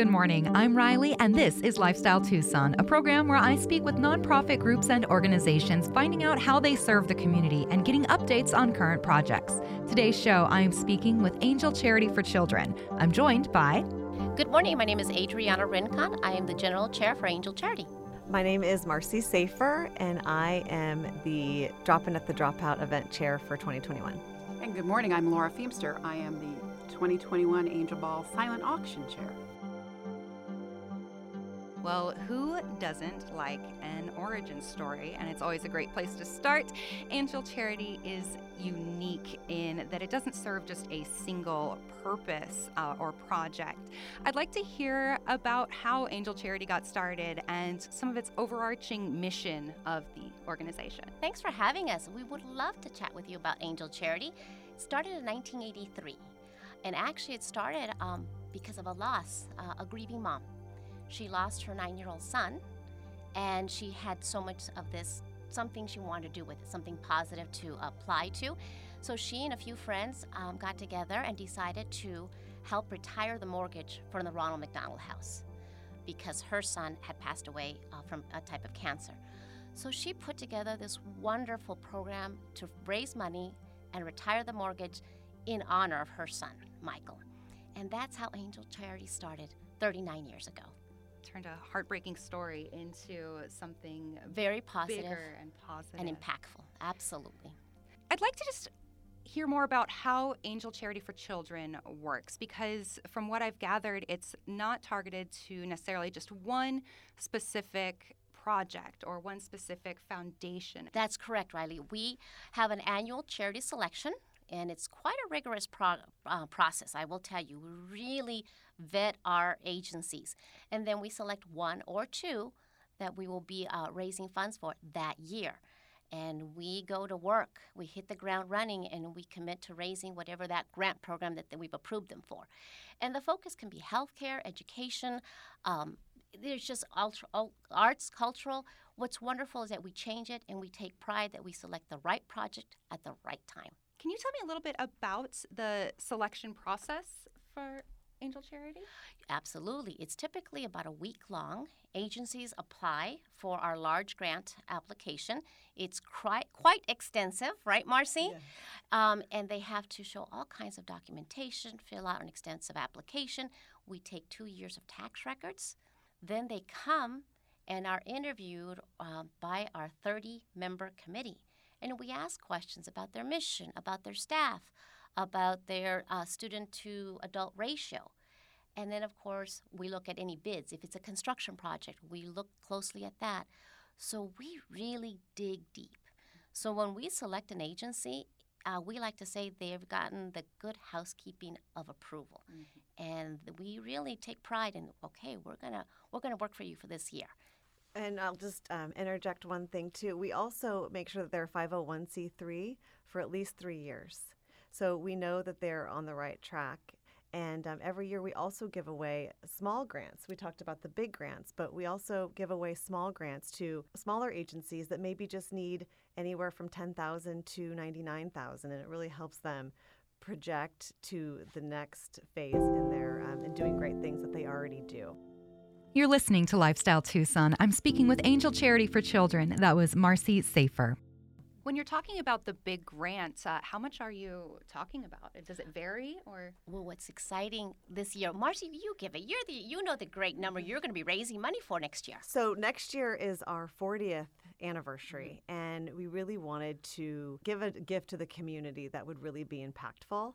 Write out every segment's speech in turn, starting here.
Good morning. I'm Riley, and this is Lifestyle Tucson, a program where I speak with nonprofit groups and organizations, finding out how they serve the community and getting updates on current projects. Today's show, I am speaking with Angel Charity for Children. I'm joined by. Good morning. My name is Adriana Rincon. I am the General Chair for Angel Charity. My name is Marcy Safer, and I am the Drop In at the Dropout event chair for 2021. And good morning. I'm Laura Feemster. I am the 2021 Angel Ball Silent Auction Chair. Well, who doesn't like an origin story? And it's always a great place to start. Angel Charity is unique in that it doesn't serve just a single purpose uh, or project. I'd like to hear about how Angel Charity got started and some of its overarching mission of the organization. Thanks for having us. We would love to chat with you about Angel Charity. It started in 1983. And actually, it started um, because of a loss, uh, a grieving mom. She lost her nine year old son, and she had so much of this something she wanted to do with it, something positive to apply to. So she and a few friends um, got together and decided to help retire the mortgage from the Ronald McDonald House because her son had passed away uh, from a type of cancer. So she put together this wonderful program to raise money and retire the mortgage in honor of her son, Michael. And that's how Angel Charity started 39 years ago. Turned a heartbreaking story into something very and positive and impactful. Absolutely. I'd like to just hear more about how Angel Charity for Children works because, from what I've gathered, it's not targeted to necessarily just one specific project or one specific foundation. That's correct, Riley. We have an annual charity selection and it's quite a rigorous pro- uh, process, I will tell you. We really vet our agencies, and then we select one or two that we will be uh, raising funds for that year. And we go to work, we hit the ground running, and we commit to raising whatever that grant program that, that we've approved them for. And the focus can be healthcare, education, um, there's just ultra, arts, cultural. What's wonderful is that we change it and we take pride that we select the right project at the right time. Can you tell me a little bit about the selection process for Angel Charity? Absolutely. It's typically about a week long. Agencies apply for our large grant application. It's quite, quite extensive, right, Marcy? Yeah. Um, and they have to show all kinds of documentation, fill out an extensive application. We take two years of tax records. Then they come and are interviewed uh, by our 30 member committee and we ask questions about their mission, about their staff, about their uh, student to adult ratio. And then, of course, we look at any bids. If it's a construction project, we look closely at that. So we really dig deep. So when we select an agency, uh, we like to say they've gotten the good housekeeping of approval, mm-hmm. and we really take pride in. Okay, we're gonna we're gonna work for you for this year. And I'll just um, interject one thing too. We also make sure that they're 501c3 for at least three years. So we know that they're on the right track. And um, every year we also give away small grants. We talked about the big grants, but we also give away small grants to smaller agencies that maybe just need anywhere from 10,000 to 99,000 and it really helps them project to the next phase in their um, in doing great things that they already do. You're listening to Lifestyle Tucson. I'm speaking with Angel Charity for Children. That was Marcy Safer. When you're talking about the big grants, uh, how much are you talking about? Does it vary or? Well, what's exciting this year, Marcy, you give it. You're the you know the great number you're going to be raising money for next year. So next year is our 40th anniversary, mm-hmm. and we really wanted to give a gift to the community that would really be impactful.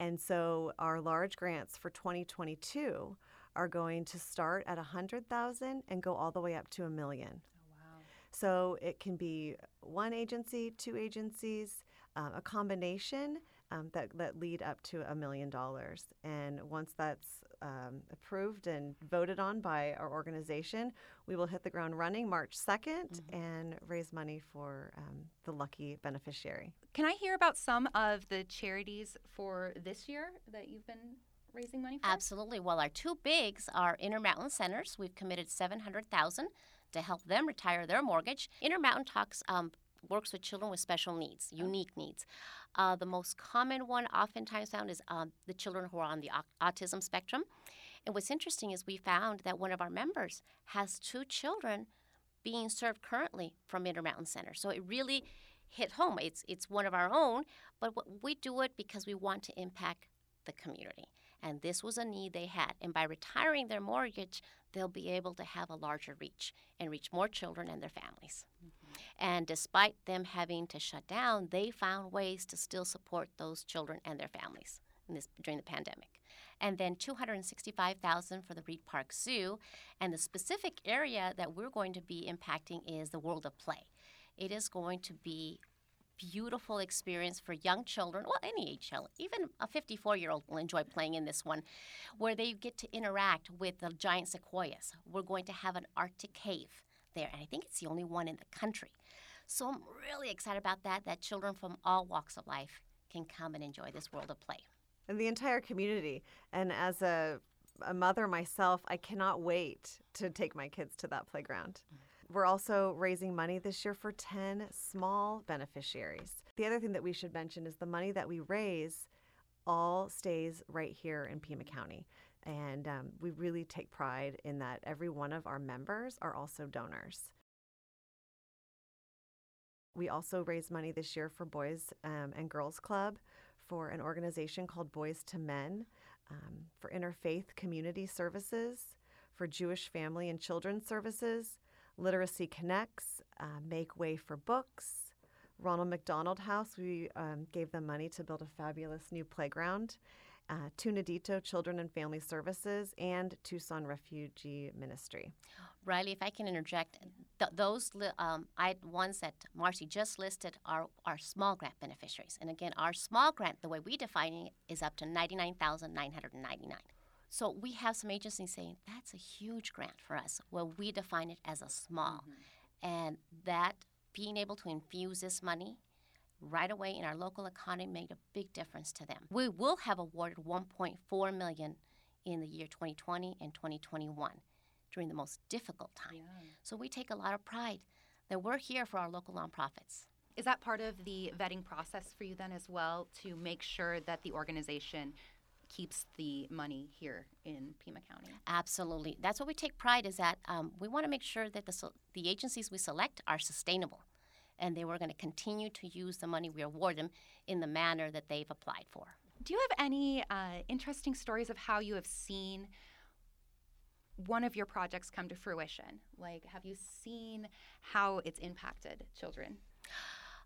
And so our large grants for 2022 are going to start at 100,000 and go all the way up to a million. Oh, wow. So it can be one agency, two agencies, uh, a combination um, that, that lead up to a million dollars. And once that's um, approved and voted on by our organization, we will hit the ground running March 2nd mm-hmm. and raise money for um, the lucky beneficiary. Can I hear about some of the charities for this year that you've been raising money for? Absolutely. Well, our two bigs are Intermountain Centers. We've committed 700000 to help them retire their mortgage. Intermountain talks um, works with children with special needs, oh. unique needs. Uh, the most common one, oftentimes found, is um, the children who are on the autism spectrum. And what's interesting is we found that one of our members has two children being served currently from Intermountain Center. So it really hit home. It's it's one of our own, but we do it because we want to impact the community. And this was a need they had. And by retiring their mortgage, they'll be able to have a larger reach and reach more children and their families. Mm-hmm. And despite them having to shut down, they found ways to still support those children and their families this, during the pandemic. And then 265,000 for the Reid Park Zoo. And the specific area that we're going to be impacting is the World of Play. It is going to be beautiful experience for young children, well, any age child, even a 54 year old will enjoy playing in this one, where they get to interact with the giant sequoias. We're going to have an Arctic cave there, and I think it's the only one in the country. So I'm really excited about that, that children from all walks of life can come and enjoy this world of play. And the entire community. And as a, a mother myself, I cannot wait to take my kids to that playground. Mm-hmm. We're also raising money this year for 10 small beneficiaries. The other thing that we should mention is the money that we raise all stays right here in Pima County. And um, we really take pride in that every one of our members are also donors. We also raised money this year for Boys um, and Girls Club, for an organization called Boys to Men, um, for Interfaith Community Services, for Jewish Family and Children's Services, Literacy Connects, uh, Make Way for Books, Ronald McDonald House. We um, gave them money to build a fabulous new playground. Uh, Tu Nidito Children and Family Services and Tucson Refugee Ministry. Riley, if I can interject, th- those li- um, I, ones that Marcy just listed are, our small grant beneficiaries. And again, our small grant, the way we define it, is up to 99999 so we have some agencies saying that's a huge grant for us. Well, we define it as a small. Mm-hmm. And that being able to infuse this money right away in our local economy made a big difference to them. We will have awarded 1.4 million in the year 2020 and 2021 during the most difficult time. Yeah. So we take a lot of pride that we're here for our local nonprofits. Is that part of the vetting process for you then as well to make sure that the organization keeps the money here in Pima County. Absolutely. That's what we take pride is that um, we want to make sure that the, the agencies we select are sustainable and they were going to continue to use the money we award them in the manner that they've applied for. Do you have any uh, interesting stories of how you have seen one of your projects come to fruition? Like, have you seen how it's impacted children?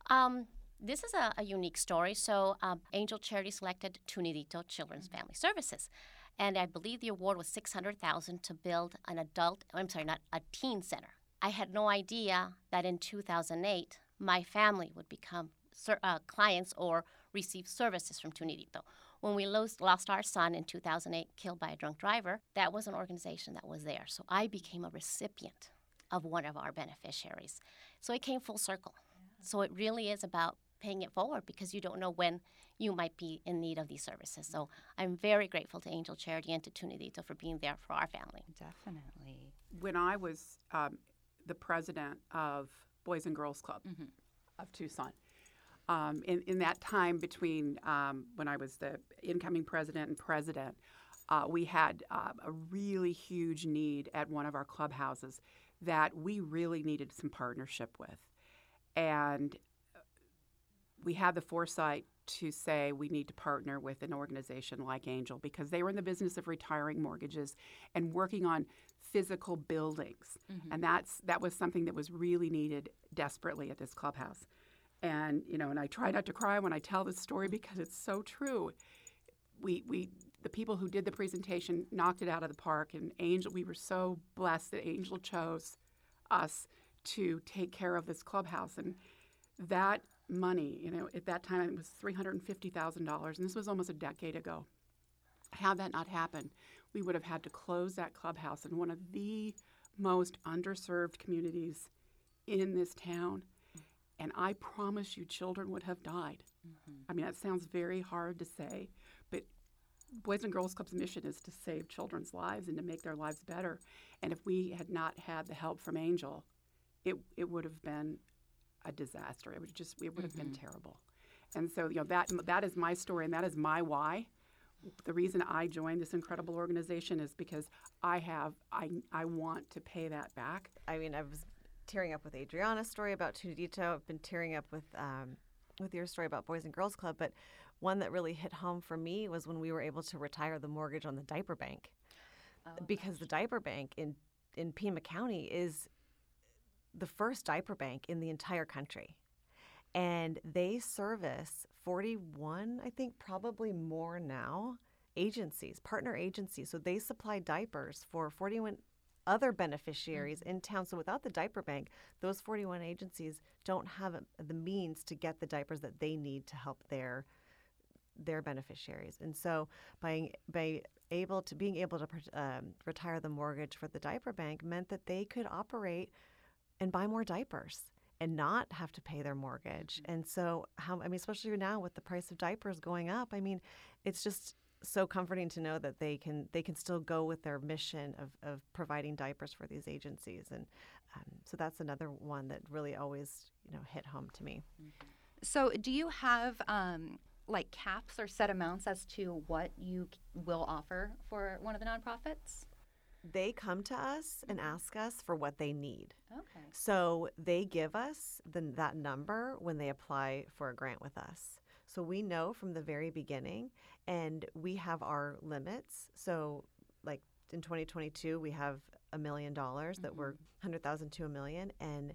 Um, this is a, a unique story. So, um, Angel Charity selected Tu Nidito Children's mm-hmm. Family Services, and I believe the award was six hundred thousand to build an adult. I'm sorry, not a teen center. I had no idea that in 2008 my family would become ser- uh, clients or receive services from Tu Nidito. When we lost, lost our son in 2008, killed by a drunk driver, that was an organization that was there. So I became a recipient of one of our beneficiaries. So it came full circle. So it really is about paying it forward because you don't know when you might be in need of these services. So I'm very grateful to Angel Charity and to Tu Nidito for being there for our family. Definitely. When I was um, the president of Boys and Girls Club mm-hmm. of Tucson, um, in, in that time between um, when I was the incoming president and president, uh, we had uh, a really huge need at one of our clubhouses that we really needed some partnership with. And we had the foresight to say we need to partner with an organization like Angel because they were in the business of retiring mortgages and working on physical buildings. Mm-hmm. And that's that was something that was really needed desperately at this clubhouse. And you know, and I try not to cry when I tell this story because it's so true. We we the people who did the presentation knocked it out of the park and Angel we were so blessed that Angel chose us to take care of this clubhouse and that money. You know, at that time it was three hundred and fifty thousand dollars, and this was almost a decade ago. Had that not happened, we would have had to close that clubhouse in one of the most underserved communities in this town. And I promise you, children would have died. Mm-hmm. I mean, that sounds very hard to say, but Boys and Girls Club's mission is to save children's lives and to make their lives better. And if we had not had the help from Angel, it, it would have been a disaster. It would just it would have mm-hmm. been terrible. And so you know that that is my story and that is my why the reason I joined this incredible organization is because I have I I want to pay that back. I mean, I was tearing up with Adriana's story about Tu Nidito. I've been tearing up with um, with your story about Boys and Girls Club, but one that really hit home for me was when we were able to retire the mortgage on the diaper bank, oh, because gosh. the diaper bank in in Pima County is the first diaper bank in the entire country. And they service 41, I think probably more now, agencies, partner agencies. So they supply diapers for 41 other beneficiaries mm-hmm. in town. So without the diaper bank, those 41 agencies don't have the means to get the diapers that they need to help their their beneficiaries. And so by by able to being able to um, retire the mortgage for the diaper bank meant that they could operate and buy more diapers and not have to pay their mortgage. Mm-hmm. And so, how I mean, especially now with the price of diapers going up, I mean, it's just so comforting to know that they can they can still go with their mission of, of providing diapers for these agencies. And um, so that's another one that really always you know hit home to me. Mm-hmm. So, do you have um, like caps or set amounts as to what you will offer for one of the nonprofits? They come to us and mm-hmm. ask us for what they need. Okay. So they give us the, that number when they apply for a grant with us. So we know from the very beginning, and we have our limits. So, like in 2022, we have a million dollars that we're 100,000 mm-hmm. to a million, and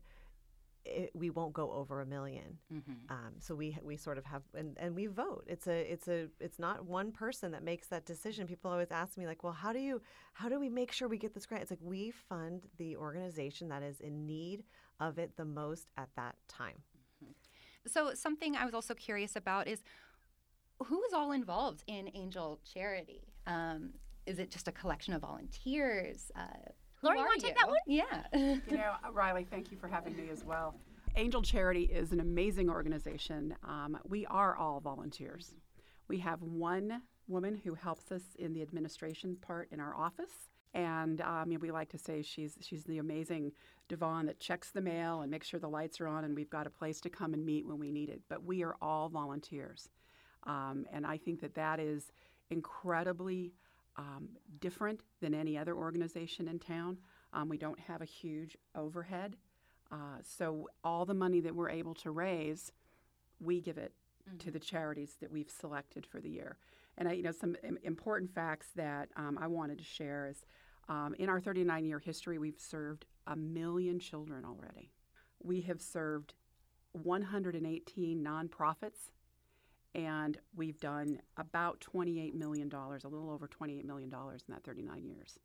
it, we won't go over a 1000000 mm-hmm. um, so we we sort of have and, and we vote. It's a it's a it's not one person that makes that decision. People always ask me like, well, how do you how do we make sure we get this grant? It's like we fund the organization that is in need of it the most at that time. Mm-hmm. So something I was also curious about is who is all involved in Angel Charity. Um, is it just a collection of volunteers? Uh, Lori, you want to take that one? Yeah. you know, Riley, thank you for having me as well. Angel Charity is an amazing organization. Um, we are all volunteers. We have one woman who helps us in the administration part in our office. And um, we like to say she's she's the amazing Devon that checks the mail and makes sure the lights are on and we've got a place to come and meet when we need it. But we are all volunteers. Um, and I think that that is incredibly um, different than any other organization in town. Um, we don't have a huge overhead. Uh, so all the money that we're able to raise, we give it mm-hmm. to the charities that we've selected for the year. And I, you know, some important facts that um, I wanted to share is um, in our 39 year history, we've served a million children already. We have served 118 nonprofits and we've done about $28 million, a little over $28 million in that 39 years.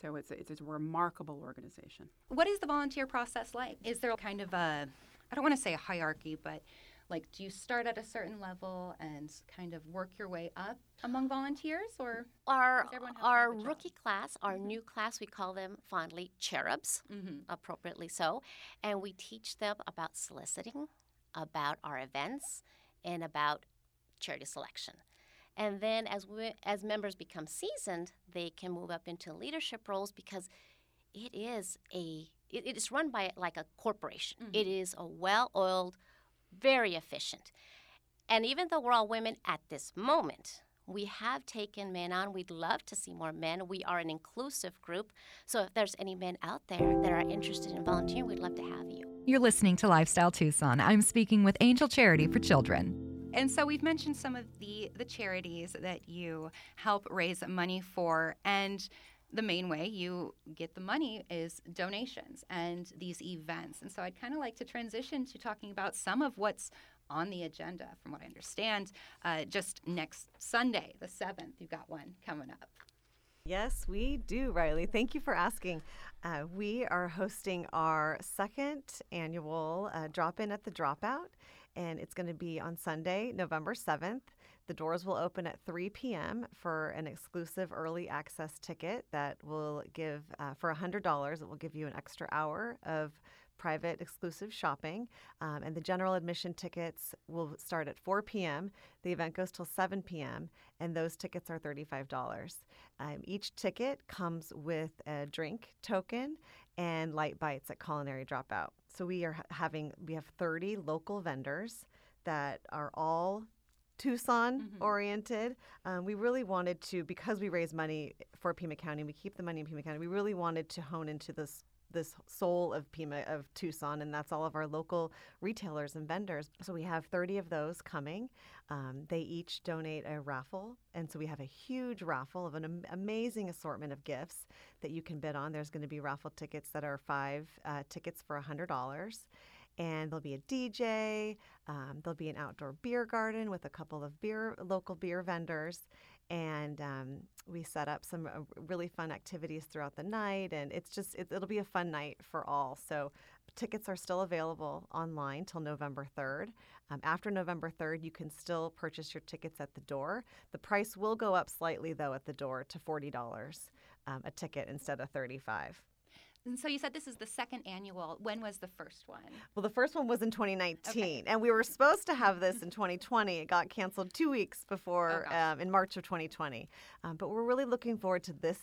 So it's a, it's a remarkable organization. What is the volunteer process like? Is there kind of a, I don't want to say a hierarchy, but like do you start at a certain level and kind of work your way up among volunteers or our our rookie class our mm-hmm. new class we call them fondly cherubs mm-hmm. appropriately so and we teach them about soliciting about our events and about charity selection. And then as we, as members become seasoned, they can move up into leadership roles because it is a it, it is run by like a corporation. Mm-hmm. It is a well-oiled, very efficient. And even though we're all women at this moment, we have taken men on. We'd love to see more men. We are an inclusive group. So if there's any men out there that are interested in volunteering, we'd love to have you. You're listening to Lifestyle Tucson. I'm speaking with Angel Charity for Children. And so we've mentioned some of the the charities that you help raise money for and the main way you get the money is donations and these events. And so I'd kind of like to transition to talking about some of what's on the agenda, from what I understand. Uh, just next Sunday, the 7th, you've got one coming up. Yes, we do, Riley. Thank you for asking. Uh, we are hosting our second annual uh, drop in at the Dropout and it's going to be on Sunday, November 7th. The doors will open at 3 p.m. for an exclusive early access ticket that will give, uh, for $100, it will give you an extra hour of private exclusive shopping. Um, and the general admission tickets will start at 4 p.m. The event goes till 7 p.m., and those tickets are $35. Um, each ticket comes with a drink token and light bites at Culinary Dropout. So we are having we have 30 local vendors that are all Tucson oriented. Um, we really wanted to, because we raise money for Pima County, we keep the money in Pima County. We really wanted to hone into this this soul of Pima of Tucson, and that's all of our local retailers and vendors. So we have 30 of those coming. Um, they each donate a raffle, and so we have a huge raffle of an am- amazing assortment of gifts that you can bid on. There's going to be raffle tickets that are five uh, tickets for $100 and there'll be a DJ. Um, there'll be an outdoor beer garden with a couple of beer local beer vendors, and um, we set up some uh, really fun activities throughout the night. And it's just it, it'll be a fun night for all. So tickets are still available online till November 3rd. Um, after November 3rd, you can still purchase your tickets at the door. The price will go up slightly though at the door to forty dollars um, a ticket instead of 35. And so you said this is the second annual. When was the first one? Well, the first one was in 2019, and we were supposed to have this in 2020. It got canceled two weeks before, Oh, um, in March of 2020. Um, but we're really looking forward to this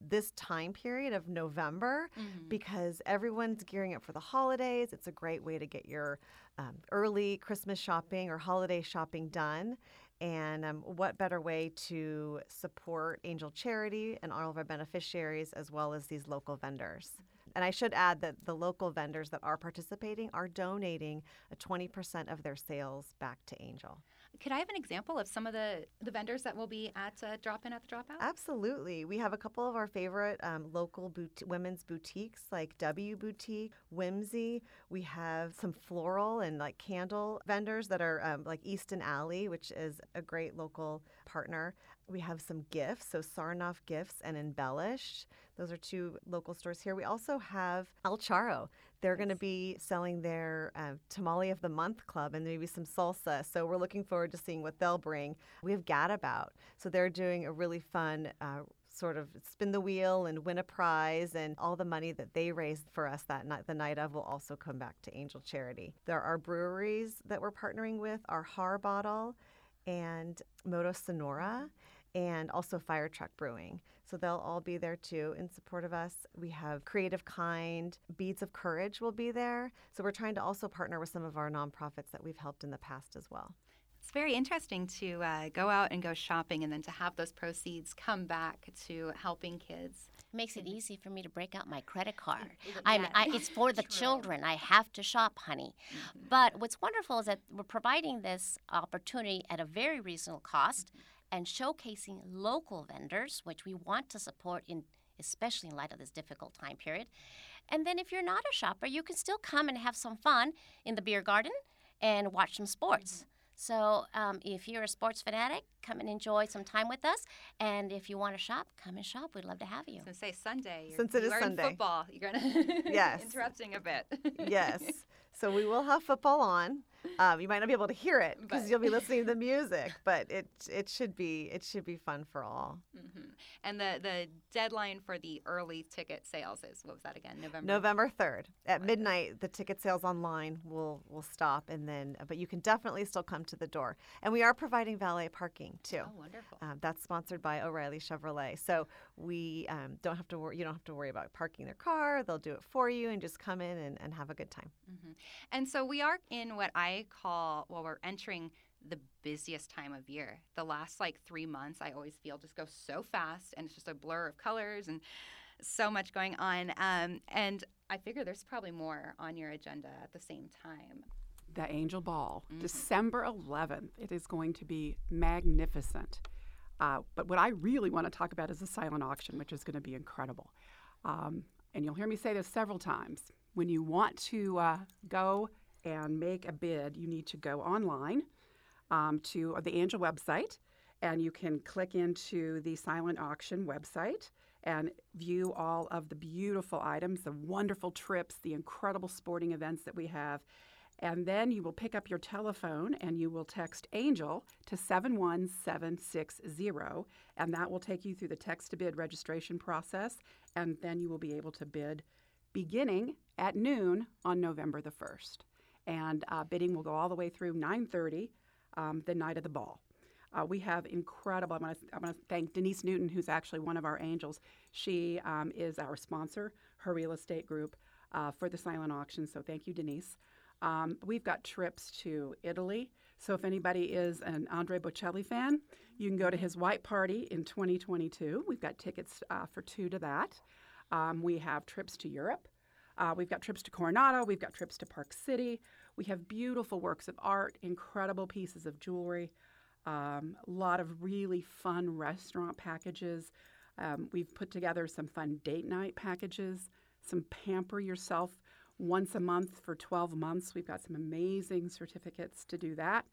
this time period of November Mm-hmm. because everyone's gearing up for the holidays. It's a great way to get your um, early Christmas shopping or holiday shopping done. And um, what better way to support Angel Charity and all of our beneficiaries as well as these local vendors? And I should add that the local vendors that are participating are donating a 20% of their sales back to Angel. Could I have an example of some of the, the vendors that will be at uh, Drop In at the Dropout? Absolutely. We have a couple of our favorite um, local boot- women's boutiques like W Boutique, Whimsy. We have some floral and like candle vendors that are um, like Easton Alley, which is a great local partner. We have some gifts, so Sarnoff Gifts and Embellished. Those are two local stores here. We also have El Charro. They're going to be selling their uh, Tamale of the Month Club and maybe some salsa. So we're looking forward to seeing what they'll bring. We have Gadabout. So they're doing a really fun uh, sort of spin the wheel and win a prize, and all the money that they raise for us that night, the night of, will also come back to Angel Charity. There are breweries that we're partnering with, our Harbottle and Moto Sonora, and also Fire Truck Brewing. So they'll all be there too in support of us. We have Creative Kind, Beads of Courage will be there. So we're trying to also partner with some of our nonprofits that we've helped in the past as well. It's very interesting to uh, go out and go shopping and then to have those proceeds come back to helping kids. It makes it easy for me to break out my credit card. I'm, I, it's for the children. I have to shop, honey. But what's wonderful is that we're providing this opportunity at a very reasonable cost and showcasing local vendors, which we want to support in especially in light of this difficult time period. And then if you're not a shopper, you can still come and have some fun in the beer garden and watch some sports. So um, if you're a sports fanatic, come and enjoy some time with us. And if you want to shop, come and shop. We'd love to have you. So say Sunday. you're- Since it you is Sunday. football. You're gonna Yes. interrupting a bit. yes. So we will have football on. Um, you might not be able to hear it because you'll be listening to the music, but it it should be it should be fun for all. hmm And the the deadline for the early ticket sales is what was that again? November. November third at midnight, the ticket sales online will will stop, and then but you can definitely still come to the door, and we are providing valet parking too. Oh, wonderful. Um, that's sponsored by O'Reilly Chevrolet. So we um, don't have to worry. You don't have to worry about parking their car. They'll do it for you, and just come in and, and have a good time. And so we are in what I call, well, we're entering the busiest time of year. The last like three months, I always feel just go so fast and it's just a blur of colors and so much going on. Um, and I figure there's probably more on your agenda at the same time. The Angel Ball, December 11th. It is going to be magnificent. Uh, but what I really want to talk about is the silent auction, which is going to be incredible. Um, and you'll hear me say this several times. When you want to uh, go and make a bid, you need to go online um, to the Angel website, and you can click into the silent auction website and view all of the beautiful items, the wonderful trips, the incredible sporting events that we have. And then you will pick up your telephone and you will text Angel to 71760, and that will take you through the text to bid registration process. And then you will be able to bid beginning at noon on November the 1st. And uh, bidding will go all the way through 9:30 um, the night of the ball. Uh, we have incredible. I want to to thank Denise Newton, who's actually one of our angels. She um, is our sponsor, her real estate group uh, for the silent auction. So thank you, Denise. Um, we've got trips to Italy, So if anybody is an Andrea Bocelli fan, you can go to his white party in 2022. We've got tickets uh, for two to that. Um, we have trips to Europe. Uh, we've got trips to Coronado. We've got trips to Park City. We have beautiful works of art, incredible pieces of jewelry, um, a lot of really fun restaurant packages. Um, we've put together some fun date night packages, some pamper yourself once a month for 12 months. We've got some amazing certificates to do that.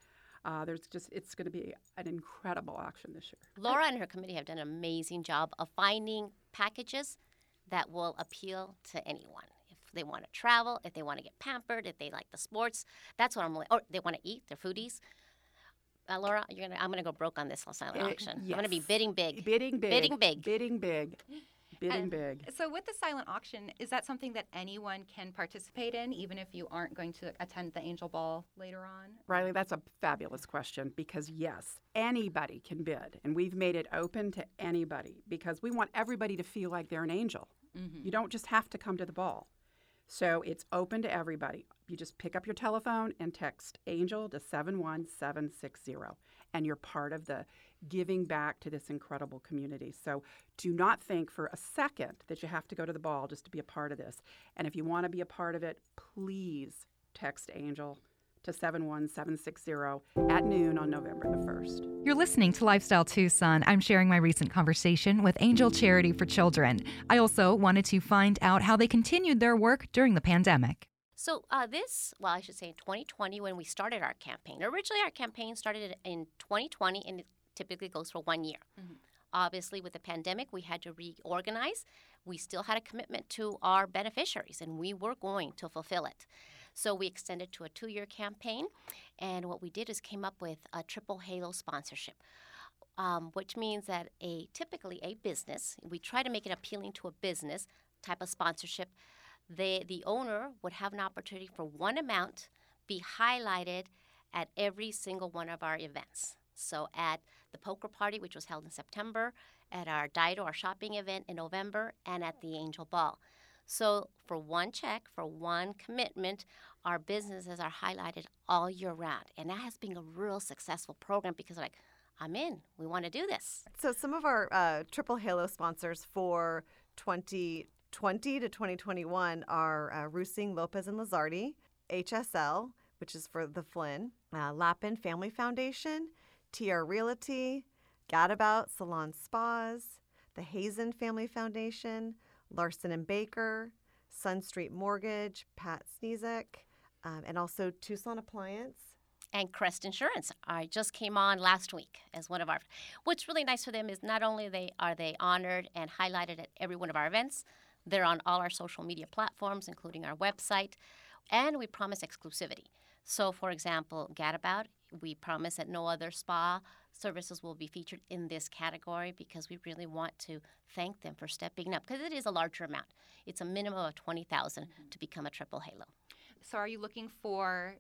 Uh, there's just it's going to be an incredible auction this year. Laura and her committee have done an amazing job of finding packages that will appeal to anyone. If they want to travel, if they want to get pampered, if they like the sports, that's what I'm like. Or they want to eat, they're foodies. Uh, Laura, you're gonna. I'm gonna go broke on this silent Uh, auction. I'm gonna be bidding big. Bidding big. Bidding big. Bidding big. Bidding And big. So, with the silent auction, is that something that anyone can participate in, even if you aren't going to attend the Angel Ball later on? Riley, that's a fabulous question because yes, anybody can bid, and we've made it open to anybody because we want everybody to feel like they're an angel. You don't just have to come to the ball. So it's open to everybody. You just pick up your telephone and text ANGEL to 71760, and you're part of the giving back to this incredible community. So do not think for a second that you have to go to the ball just to be a part of this. And if you want to be a part of it, please text ANGEL to 71760 at noon on November the 1st. You're listening to Lifestyle Tucson. I'm sharing my recent conversation with Angel Charity for Children. I also wanted to find out how they continued their work during the pandemic. So uh, this, well, I should say, in 2020 when we started our campaign. Originally, our campaign started in 2020, and it typically goes for one year. Obviously, with the pandemic, we had to reorganize. We still had a commitment to our beneficiaries, and we were going to fulfill it. So we extended to a two-year campaign, and what we did is came up with a triple halo sponsorship. Um, which means that a typically a business, we try to make it appealing to a business type of sponsorship the the owner would have an opportunity for one amount be highlighted at every single one of our events. So at the poker party, which was held in September, at our Dido, our shopping event in November, and at the Angel Ball. So for one check, for one commitment, our businesses are highlighted all year round, and that has been a real successful program because like. I'm in. We want to do this. So some of our uh, triple halo sponsors for 2020 to 2021 are uh, Rusing Lopez and Lizardi, HSL, which is for the Flynn, uh, Lappin Family Foundation, TR Realty, Gadabout Salon Spas, the Hazen Family Foundation, Larson and Baker, Sun Street Mortgage, Pat Sneezek, um, and also Tucson Appliance. and Crest Insurance. I just came on last week as one of our. What's really nice for them is not only they are they honored and highlighted at every one of our events, they're on all our social media platforms, including our website, and we promise exclusivity. So, for example, Gadabout, we promise that no other spa services will be featured in this category because we really want to thank them for stepping up because it is a larger amount. It's a minimum of twenty thousand to become a triple halo. So, are you looking for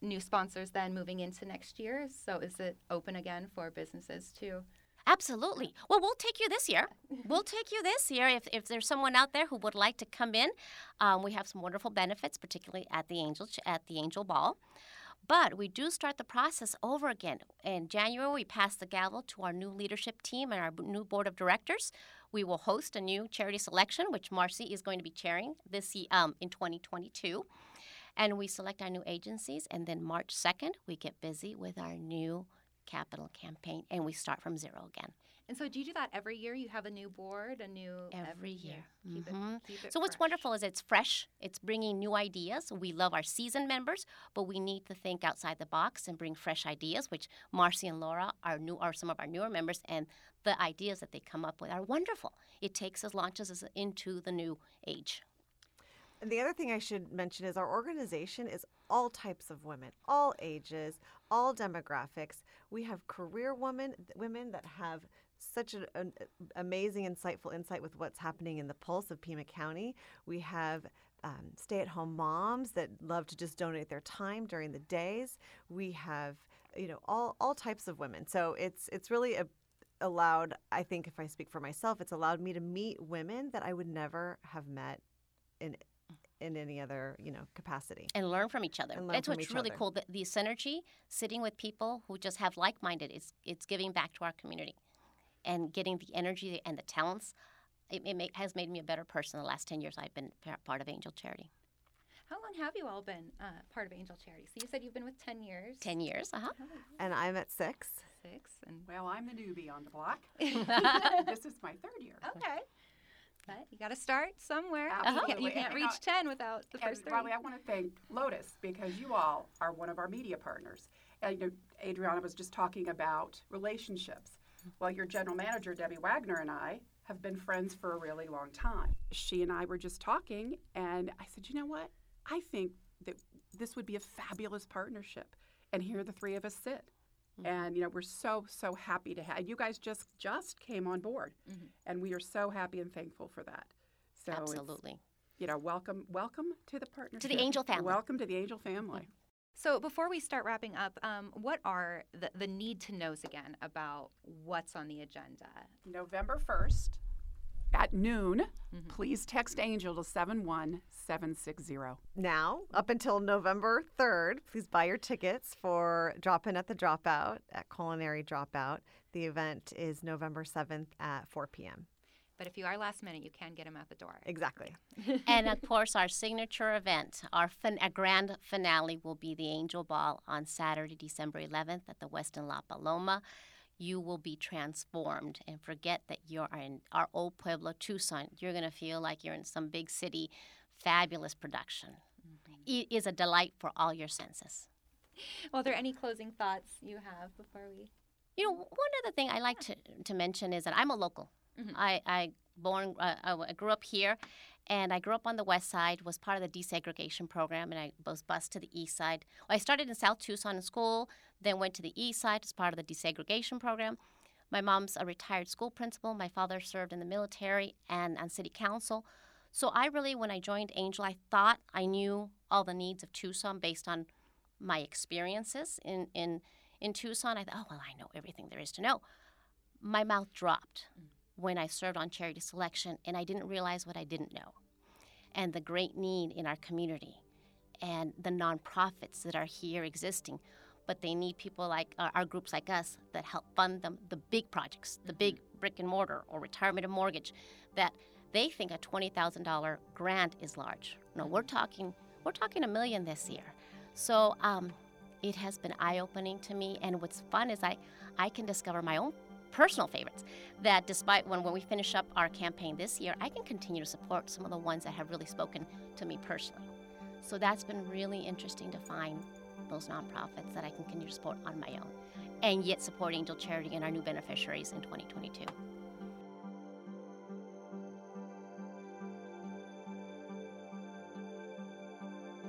new sponsors then moving into next year? So, is it open again for businesses too? Absolutely. Well, we'll take you this year. We'll take you this year. If, if there's someone out there who would like to come in, um, we have some wonderful benefits, particularly at the Angel at the Angel Ball. But we do start the process over again. In January, we pass the gavel to our new leadership team and our new board of directors. We will host a new charity selection, which Marcy is going to be chairing this um, in 2022. And we select our new agencies, and then March 2nd, we get busy with our new capital campaign, and we start from zero again. And so, do you do that every year? You have a new board, a new Every year. Keep Mhm. it, keep it So what's fresh. wonderful is it's fresh. It's bringing new ideas. We love our seasoned members, but we need to think outside the box and bring fresh ideas. Which Marcy and Laura are new, are some of our newer members, and the ideas that they come up with are wonderful. It takes us launches us into the new age. And the other thing I should mention is our organization is all types of women, all ages, all demographics. We have career women, women that have such an, an amazing, insightful insight with what's happening in the pulse of Pima County. We have um, stay-at-home moms that love to just donate their time during the days. We have, you know, all all types of women. So it's it's really a allowed i think if i speak for myself it's allowed me to meet women that i would never have met in in any other you know capacity. and learn from each other. And learn That's from what's each really other. cool. The, the synergy, sitting with people who just have like-minded, it's it's giving back to our community, and getting the energy and the talents. It, it ma- has made me a better person the last ten years I've been part of Angel Charity. How long have you all been uh, part of Angel Charity? So you said you've been with 10 years. Ten years, uh huh. And I'm at six. Six. And Well, I'm the newbie on the block. this is my third year. okay. But you got to start somewhere. You can't, you can't And, reach uh, 10 without the first three. Riley, I want to thank Lotus because you all are one of our media partners. And you know, Adriana was just talking about relationships. Well, your general manager, Debbie Wagner, and I have been friends for a really long time. She and I were just talking, and I said, you know what? I think that this would be a fabulous partnership. And here the three of us sit. And you know we're so so happy to have you guys just just came on board, and we are so happy and thankful for that. So Absolutely. you know, welcome, welcome to the partnership. To the angel family. Welcome to the Angel family. So before we start wrapping up, um, what are the, the need to knows again about what's on the agenda? November 1st at noon, mm-hmm. please text Angel to 71760. Now, up until November 3rd, please buy your tickets for Drop In at the Dropout at Culinary Dropout. The event is November 7th at 4 p.m. But if you are last minute, you can get them at the door. Exactly. and of course, our signature event, our, fin- our grand finale, will be the Angel Ball on Saturday, December 11th at the Westin La Paloma. You will be transformed and forget that you're in our old Pueblo, Tucson. You're going to feel like you're in some big city. Fabulous production. It is a delight for all your senses. Well, are there any closing thoughts you have before we? You know, one other thing I like to, to mention is that I'm a local. I, I born uh, I grew up here, and I grew up on the west side. Was part of the desegregation program, and I was bused to the east side. I started in South Tucson in school, then went to the east side as part of the desegregation program. My mom's a retired school principal. My father served in the military and on city council. So I really, when I joined Angel, I thought I knew all the needs of Tucson based on my experiences in in in Tucson. I thought, oh well, I know everything there is to know. My mouth dropped mm. when I served on charity selection, and I didn't realize what I didn't know, and the great need in our community, and the nonprofits that are here existing. But they need people like uh, our groups like us that help fund them the big projects, the big brick and mortar or retirement and mortgage, that they think a twenty thousand dollar grant is large. No, we're talking we're talking a million this year. So um, it has been eye opening to me. And what's fun is I, I can discover my own personal favorites that despite when, when we finish up our campaign this year, I can continue to support some of the ones that have really spoken to me personally. So that's been really interesting to find those nonprofits that I can continue to support on my own and yet support Angel Charity and our new beneficiaries in 2022.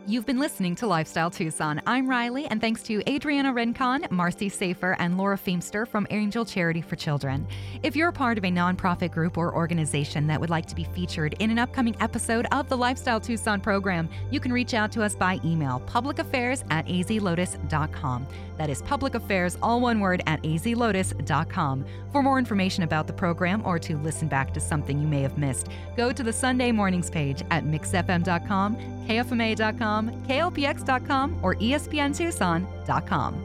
You've been listening to Lifestyle Tucson. I'm Riley, and thanks to Adriana Rincon, Marcy Safer, and Laura Feemster from Angel Charity for Children. If you're a part of a nonprofit group or organization that would like to be featured in an upcoming episode of the Lifestyle Tucson program, you can reach out to us by email publicaffairs at azlotus.com. That is public affairs, all one word, at azlotus.com. For more information about the program or to listen back to something you may have missed, go to the Sunday mornings page at mixfm.com, kfma.com, klpx.com, or espntucson.com.